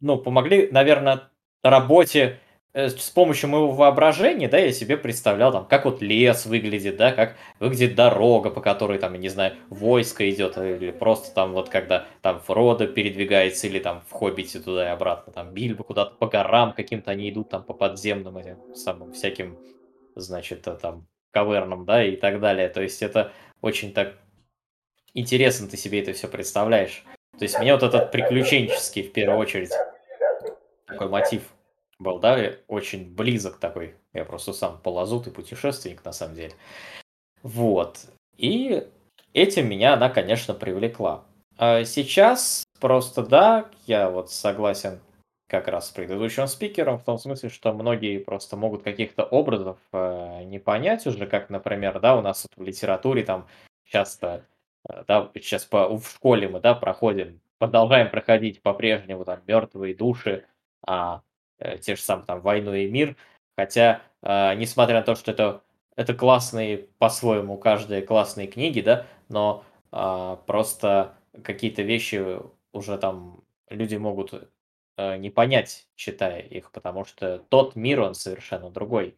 Speaker 4: ну, помогли, наверное, работе с помощью моего воображения, да, я себе представлял, там, как вот лес выглядит, да, как выглядит дорога, по которой, там, я не знаю, войско идет, или просто там вот когда там Фродо передвигается, или там в Хоббите туда и обратно, там Бильбо куда-то по горам каким-то они идут, там, по подземным этим самым всяким, значит, э, там, кавернам, да, и так далее. То есть это очень так интересно ты себе это все представляешь. То есть мне вот этот приключенческий, в первую очередь, такой мотив Болдави очень близок такой. Я просто сам полазут и путешественник на самом деле. Вот. И этим меня она, конечно, привлекла. А сейчас просто да, я вот согласен как раз с предыдущим спикером, в том смысле, что многие просто могут каких-то образов э, не понять уже, как, например, да, у нас вот в литературе там часто, э, да, сейчас по, в школе мы, да, проходим, продолжаем проходить по-прежнему там мертвые души, а те же самые там «Войну и мир». Хотя, э, несмотря на то, что это, это классные, по-своему, каждые классные книги, да, но э, просто какие-то вещи уже там люди могут э, не понять, читая их, потому что тот мир, он совершенно другой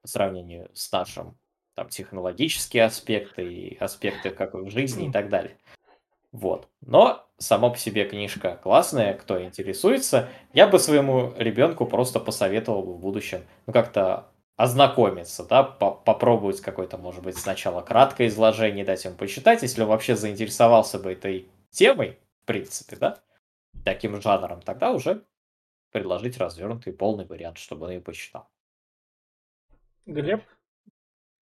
Speaker 4: по сравнению с нашим. Там технологические аспекты и аспекты как в жизни и так далее. Вот. Но сама по себе книжка классная, кто интересуется. Я бы своему ребенку просто посоветовал бы в будущем ну, как-то ознакомиться, да, попробовать какое-то, может быть, сначала краткое изложение дать ему почитать, если он вообще заинтересовался бы этой темой, в принципе, да, таким жанром, тогда уже предложить развернутый полный вариант, чтобы он ее почитал.
Speaker 1: Глеб?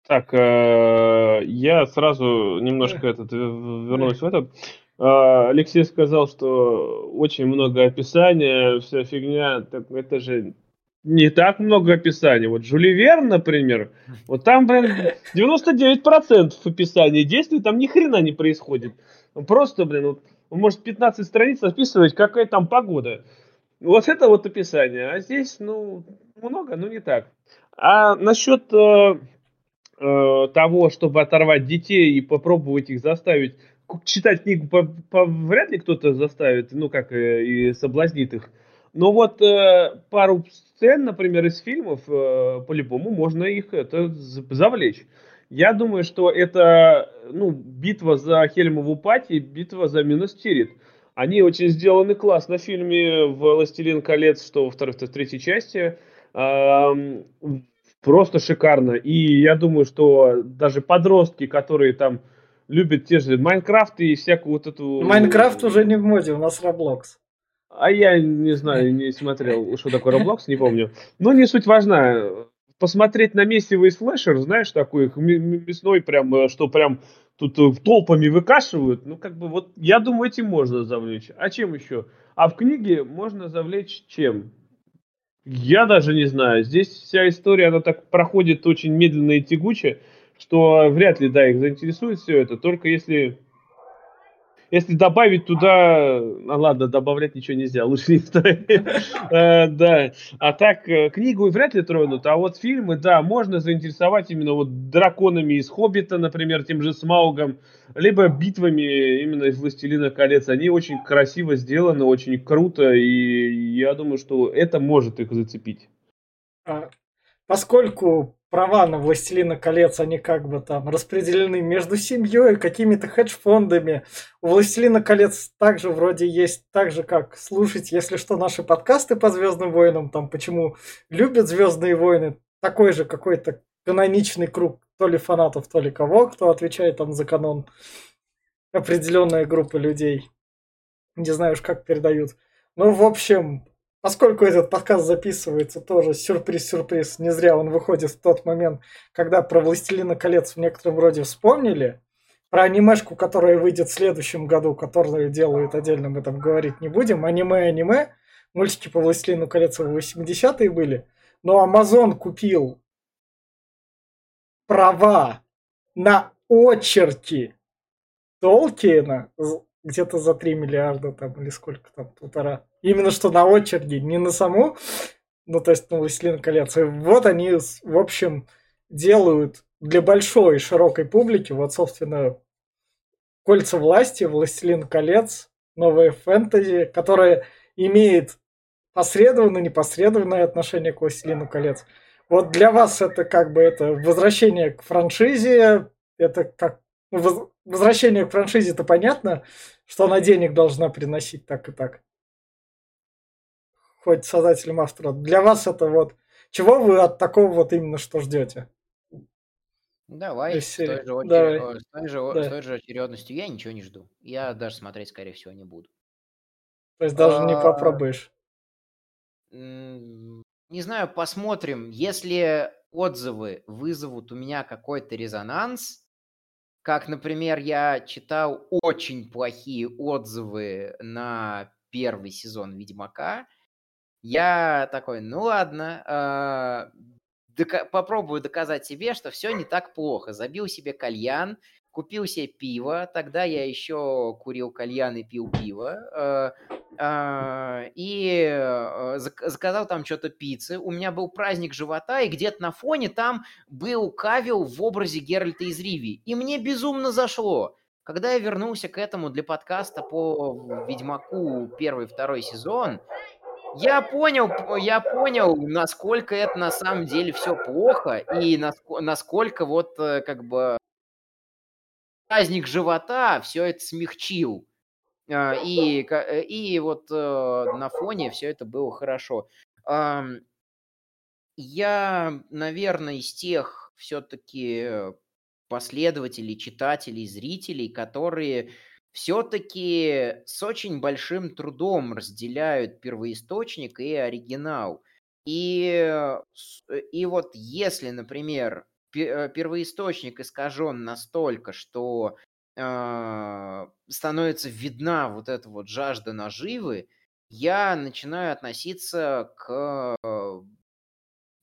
Speaker 3: Так, э, я сразу немножко этот вернусь в этот. Э, Алексей сказал, что очень много описания, вся фигня. Так это же не так много описаний. Вот Жюли Верн, например, вот там, блин, 99% описания действий там ни хрена не происходит. Просто, блин, вот, может 15 страниц описывать, какая там погода. Вот это вот описание. А здесь, ну, много, но не так. А насчет э, э, того, чтобы оторвать детей и попробовать их заставить читать книгу, по, по, вряд ли кто-то заставит, ну, как э, и соблазнит их. Но вот э, пару сцен, например, из фильмов, э, по-любому можно их это завлечь. Я думаю, что это ну, битва за Хельмову пати, битва за Минус Тирит. Они очень сделаны классно в фильме «Властелин колец», что во второй, в третьей части. Э, просто шикарно. И я думаю, что даже подростки, которые там любят те же Minecraft и всякую вот эту...
Speaker 1: Minecraft уже не в моде, у нас Roblox.
Speaker 3: А я не знаю, не смотрел, что такое Roblox, не помню. Но не суть важна. Посмотреть на месивый слэшер, знаешь, такой мясной, прям, э, что прям тут э, толпами выкашивают. Ну, как бы вот, я думаю, этим можно завлечь. А чем еще? А в книге можно завлечь чем? Я даже не знаю. Здесь вся история, она так проходит очень медленно и тягуче, что вряд ли, да, их заинтересует все это. Только если если добавить туда, ну ладно, добавлять ничего нельзя, лучше не стоит. Э, да, а так э, книгу вряд ли тронут, а вот фильмы, да, можно заинтересовать именно вот драконами из Хоббита, например, тем же Смаугом, либо битвами именно из Властелина колец. Они очень красиво сделаны, очень круто, и я думаю, что это может их зацепить.
Speaker 1: А, поскольку права на «Властелина колец», они как бы там распределены между семьей, какими-то хедж-фондами. У «Властелина колец» также вроде есть так же, как слушать, если что, наши подкасты по «Звездным войнам», там почему любят «Звездные войны», такой же какой-то каноничный круг то ли фанатов, то ли кого, кто отвечает там за канон. Определенная группа людей. Не знаю уж, как передают. Ну, в общем, Поскольку этот подкаст записывается тоже сюрприз-сюрприз, не зря он выходит в тот момент, когда про «Властелина колец» в некотором роде вспомнили, про анимешку, которая выйдет в следующем году, которую делают отдельно, мы там говорить не будем. Аниме-аниме, мультики по «Властелину колец» в 80-е были, но Amazon купил права на очерки Толкиена где-то за 3 миллиарда там или сколько там, полтора. Именно что на очереди, не на саму, ну то есть на «Властелин колец». И вот они, в общем, делают для большой широкой публики, вот, собственно, «Кольца власти», «Властелин колец», новая фэнтези, которая имеет посредованное, непосредственное отношение к «Властелину колец». Вот для вас это как бы это возвращение к франшизе, это как возвращение к франшизе, то понятно, что она денег должна приносить так и так. Хоть создателям автора. Для вас это вот... Чего вы от такого вот именно что ждете?
Speaker 2: Давай, с той, же Давай. С, той же, да. с той же очередностью я ничего не жду. Я даже смотреть, скорее всего, не буду.
Speaker 1: То есть даже а... не попробуешь?
Speaker 2: Не знаю, посмотрим. Если отзывы вызовут у меня какой-то резонанс, как, например, я читал очень плохие отзывы на первый сезон Ведьмака. Я такой, ну ладно, дока- попробую доказать себе, что все не так плохо. Забил себе кальян, купил себе пиво, тогда я еще курил кальян и пил пиво, э, э, и заказал там что-то пиццы. У меня был праздник живота, и где-то на фоне там был Кавил в образе Геральта из Риви. И мне безумно зашло. Когда я вернулся к этому для подкаста по Ведьмаку первый второй сезон, я понял, я понял, насколько это на самом деле все плохо и насколько вот как бы праздник живота все это смягчил. А, и, э, и вот э, на фоне все это было хорошо. Я, наверное, из тех все-таки последователей, читателей, зрителей, которые все-таки с очень большим трудом разделяют первоисточник и оригинал. И, и вот если, например, первоисточник искажен настолько, что э, становится видна вот эта вот жажда наживы, я начинаю относиться к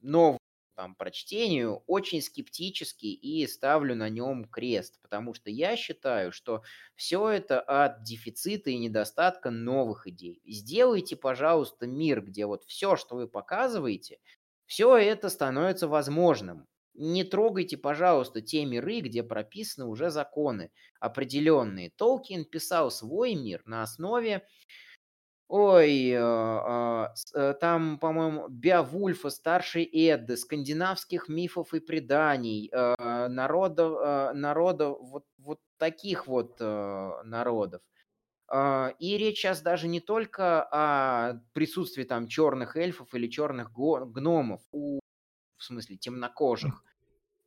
Speaker 2: новому там, прочтению очень скептически и ставлю на нем крест, потому что я считаю, что все это от дефицита и недостатка новых идей. Сделайте, пожалуйста, мир, где вот все, что вы показываете, все это становится возможным. Не трогайте, пожалуйста, те миры, где прописаны уже законы определенные. Толкин писал свой мир на основе Ой, а, а, э, там, по-моему, Беовульфа, Старший Эдды, скандинавских мифов и преданий, а, народов, народов вот, вот таких вот народов. И речь сейчас даже не только о присутствии там черных эльфов или черных гномов, у, в смысле темнокожих.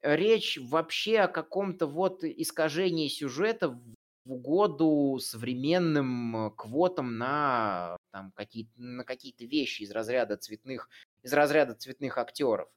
Speaker 2: Речь вообще о каком-то вот искажении сюжета в угоду современным э, квотам на, там, какие, на какие-то вещи из разряда цветных, из разряда цветных актеров.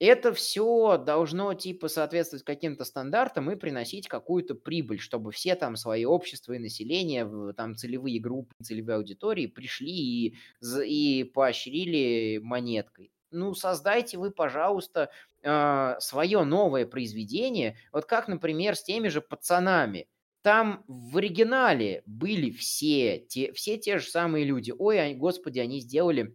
Speaker 2: Это все должно типа соответствовать каким-то стандартам и приносить какую-то прибыль, чтобы все там свои общества и население, там целевые группы, целевые аудитории пришли и, и поощрили монеткой. Ну, создайте вы, пожалуйста, э, свое новое произведение, вот как, например, с теми же пацанами – там в оригинале были все те, все те же самые люди. Ой, они, господи, они сделали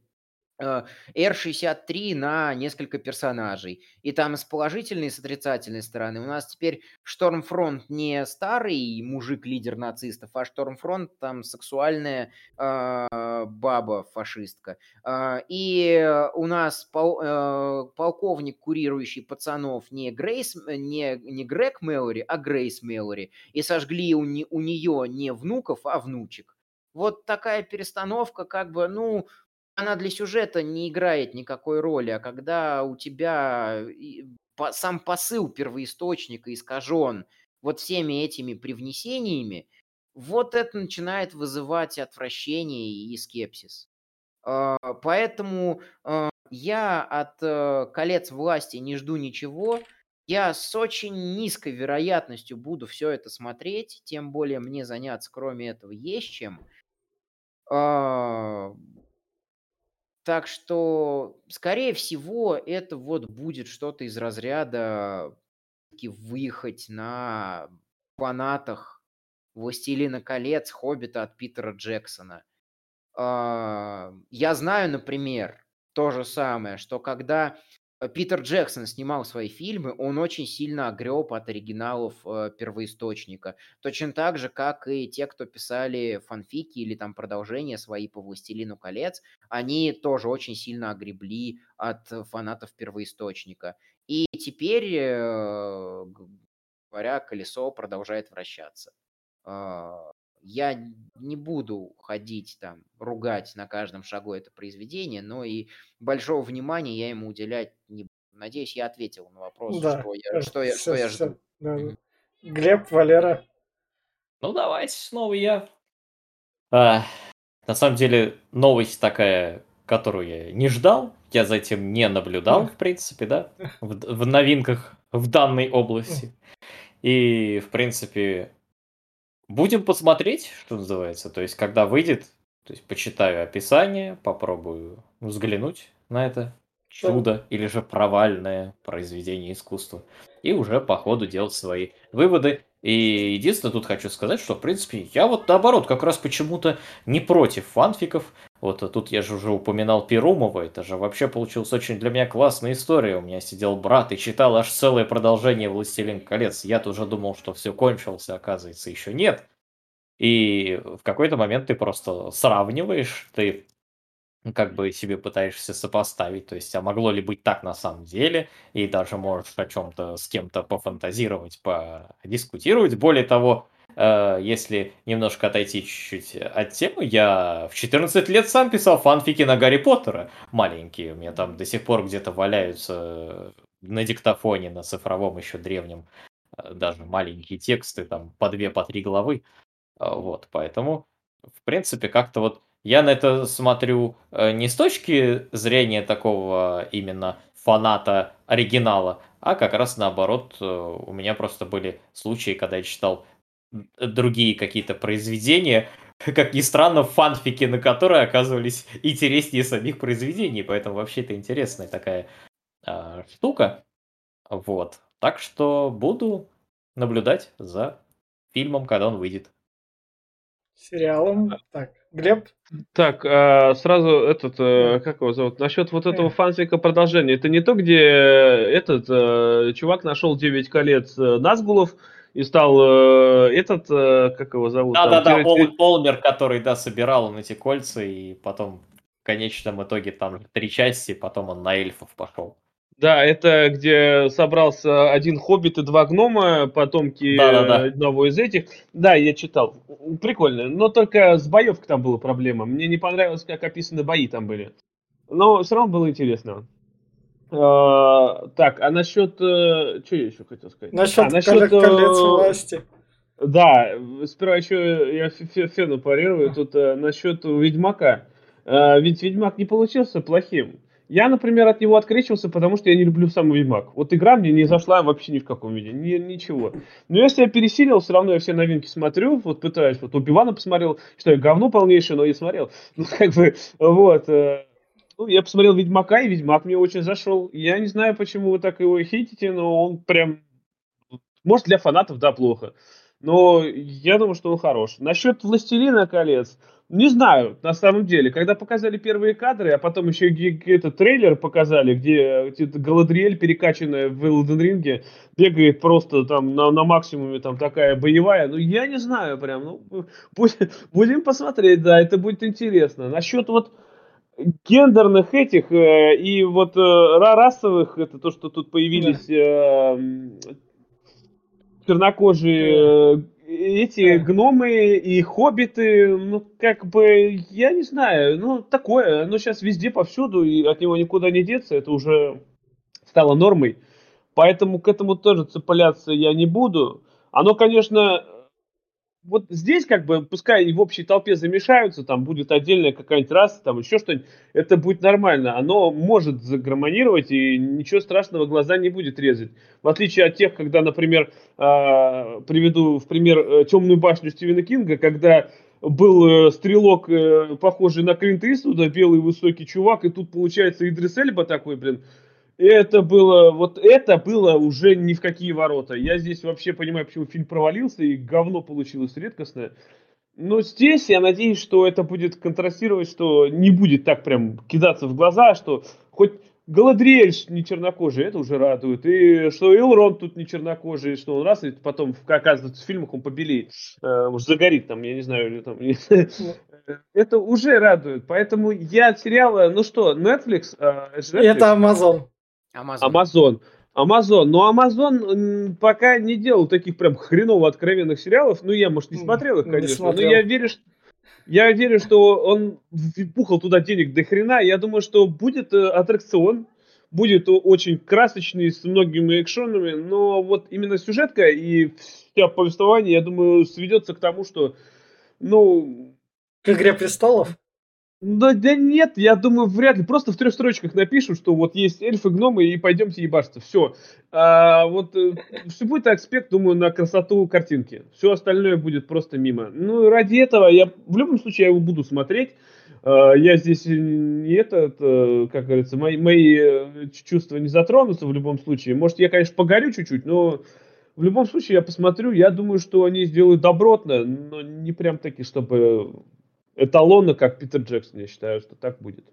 Speaker 2: R63 на несколько персонажей. И там с положительной и с отрицательной стороны. У нас теперь Штормфронт не старый мужик-лидер нацистов, а Штормфронт там сексуальная э, баба-фашистка. Э, и у нас пол, э, полковник, курирующий пацанов, не, Грейс, не, не Грег Мэлори, а Грейс Мэлори. И сожгли у, не, у нее не внуков, а внучек. Вот такая перестановка, как бы, ну, она для сюжета не играет никакой роли, а когда у тебя сам посыл первоисточника искажен вот всеми этими привнесениями, вот это начинает вызывать отвращение и скепсис. А, поэтому а, я от э, колец власти не жду ничего. Я с очень низкой вероятностью буду все это смотреть, тем более мне заняться кроме этого есть чем. Так что, скорее всего, это вот будет что-то из разряда выехать на фанатах «Властелина колец», «Хоббита» от Питера Джексона. А, я знаю, например, то же самое, что когда Питер Джексон снимал свои фильмы, он очень сильно огреб от оригиналов э, первоисточника. Точно так же, как и те, кто писали фанфики или там продолжения свои по «Властелину колец», они тоже очень сильно огребли от фанатов первоисточника. И теперь, э, говоря, колесо продолжает вращаться. А, я не буду ходить там, ругать на каждом шагу это произведение, но и большого внимания я ему уделять не буду. Надеюсь, я ответил на вопрос, да, что я, что я, что я жду. Да.
Speaker 1: Глеб, Валера.
Speaker 4: Ну, давайте снова я. А, на самом деле, новость такая, которую я не ждал, я за этим не наблюдал, в принципе, да, в, в новинках в данной области. И, в принципе, Будем посмотреть, что называется. То есть, когда выйдет, то есть, почитаю описание, попробую взглянуть на это чудо или же провальное произведение искусства. И уже по ходу делать свои выводы. И единственное, тут хочу сказать, что, в принципе, я вот наоборот, как раз почему-то не против фанфиков. Вот а тут я же уже упоминал Перумова, это же вообще получилась очень для меня классная история. У меня сидел брат и читал аж целое продолжение «Властелин колец». Я тоже думал, что все кончилось, а оказывается, еще нет. И в какой-то момент ты просто сравниваешь, ты как бы себе пытаешься сопоставить, то есть, а могло ли быть так на самом деле, и даже можешь о чем-то с кем-то пофантазировать, подискутировать. Более того, э, если немножко отойти чуть-чуть от темы, я в 14 лет сам писал фанфики на Гарри Поттера маленькие. У меня там до сих пор где-то валяются на диктофоне, на цифровом еще древнем, э, даже маленькие тексты, там по две, по три главы. А, вот, поэтому, в принципе, как-то вот я на это смотрю э, не с точки зрения такого именно фаната оригинала, а как раз наоборот, э, у меня просто были случаи, когда я читал другие какие-то произведения, как ни странно, фанфики, на которые оказывались интереснее самих произведений, поэтому вообще это интересная такая э, штука. Вот. Так что буду наблюдать за фильмом, когда он выйдет.
Speaker 1: Сериалом. Так, Глеб?
Speaker 3: Так, а, сразу этот, э, как его зовут? Насчет вот этого фанфика продолжения. Это не то, где этот э, чувак нашел 9 колец э, Назгулов и стал этот, как его зовут?
Speaker 4: Да-да-да, Пол, Полмер, который, да, собирал он эти кольца, и потом в конечном итоге там три части, потом он на эльфов пошел.
Speaker 3: Да, это где собрался один хоббит и два гнома, потомки да, да, да. одного из этих. Да, я читал. Прикольно. Но только с боевкой там была проблема. Мне не понравилось, как описаны бои там были. Но все равно было интересно. А, так, а насчет... Э, что я еще хотел сказать?
Speaker 1: Насчет, а, насчет колец э, власти.
Speaker 3: Да, сперва еще я Фену парирую. Тут э, насчет Ведьмака. Э, ведь Ведьмак не получился плохим. Я, например, от него открещивался, потому что я не люблю самый Ведьмак. Вот игра мне не зашла вообще ни в каком виде, ни, ничего. Но если я пересилил, все равно я все новинки смотрю, вот пытаюсь, вот Убивана посмотрел, что я говно полнейшее, но я смотрел. Ну, как бы, вот. Э, ну, я посмотрел Ведьмака, и Ведьмак мне очень зашел. Я не знаю, почему вы так его хейтите, но он прям... Может, для фанатов, да, плохо. Но я думаю, что он хорош. Насчет «Властелина колец», не знаю, на самом деле. Когда показали первые кадры, а потом еще этот трейлер показали, где, где Галадриэль, перекачанная в Элден Ринге, бегает просто там на, на максимуме, там такая боевая. Ну, я не знаю прям. Ну, будем, будем посмотреть, да, это будет интересно. Насчет вот гендерных этих э, и вот э, расовых, это то, что тут появились э, чернокожие э, эти гномы и хоббиты, ну, как бы, я не знаю, ну, такое, оно сейчас везде, повсюду, и от него никуда не деться, это уже стало нормой. Поэтому к этому тоже цепляться я не буду. Оно, конечно, вот здесь как бы, пускай и в общей толпе замешаются, там будет отдельная какая-нибудь раса, там еще что-нибудь, это будет нормально. Оно может загромонировать, и ничего страшного глаза не будет резать. В отличие от тех, когда, например, э, приведу в пример э, «Темную башню» Стивена Кинга, когда был э, стрелок, э, похожий на Клинта Иствуда, белый высокий чувак, и тут получается Идрис Эльба такой, блин, это было, вот это было уже ни в какие ворота. Я здесь вообще понимаю, почему фильм провалился и говно получилось редкостное. Но здесь я надеюсь, что это будет контрастировать, что не будет так прям кидаться в глаза, что хоть Галадриэль не чернокожий, это уже радует. И что Элрон тут не чернокожий, что он раз, и потом, оказывается, в фильмах он побелеет, э, уж загорит там, я не знаю, или там. это уже радует. Поэтому я от сериала, ну что, Netflix? Э,
Speaker 1: Netflix? Это Amazon.
Speaker 3: Amazon. Amazon. Amazon. Но Amazon пока не делал таких прям хреново откровенных сериалов. Ну, я, может, не смотрел их, конечно. Смотрел. Но я верю, что я верю, что он пухал туда денег до хрена. Я думаю, что будет э, аттракцион, будет очень красочный, с многими экшонами, но вот именно сюжетка и вся повествование, я думаю, сведется к тому, что, ну...
Speaker 1: К «Игре престолов»?
Speaker 3: Да, да нет, я думаю, вряд ли. Просто в трех строчках напишут, что вот есть эльфы, гномы, и пойдемте ебашиться. Все. А, вот э, все будет аспект, думаю, на красоту картинки. Все остальное будет просто мимо. Ну, ради этого я в любом случае я его буду смотреть. А, я здесь не это, это как говорится, мои, мои э, чувства не затронутся в любом случае. Может, я, конечно, погорю чуть-чуть, но в любом случае я посмотрю. Я думаю, что они сделают добротно, но не прям таки, чтобы эталонно, как Питер Джексон, я считаю, что так будет.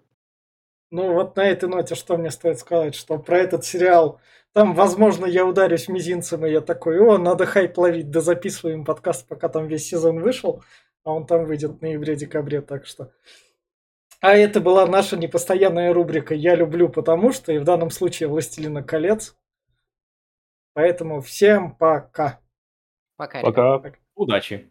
Speaker 1: Ну вот на этой ноте что мне стоит сказать, что про этот сериал, там, возможно, я ударюсь мизинцем, и я такой, о, надо хайп ловить, да записываем подкаст, пока там весь сезон вышел, а он там выйдет в ноябре-декабре, так что... А это была наша непостоянная рубрика «Я люблю, потому что», и в данном случае «Властелина колец». Поэтому всем пока.
Speaker 2: Пока.
Speaker 3: Пока.
Speaker 4: Удачи.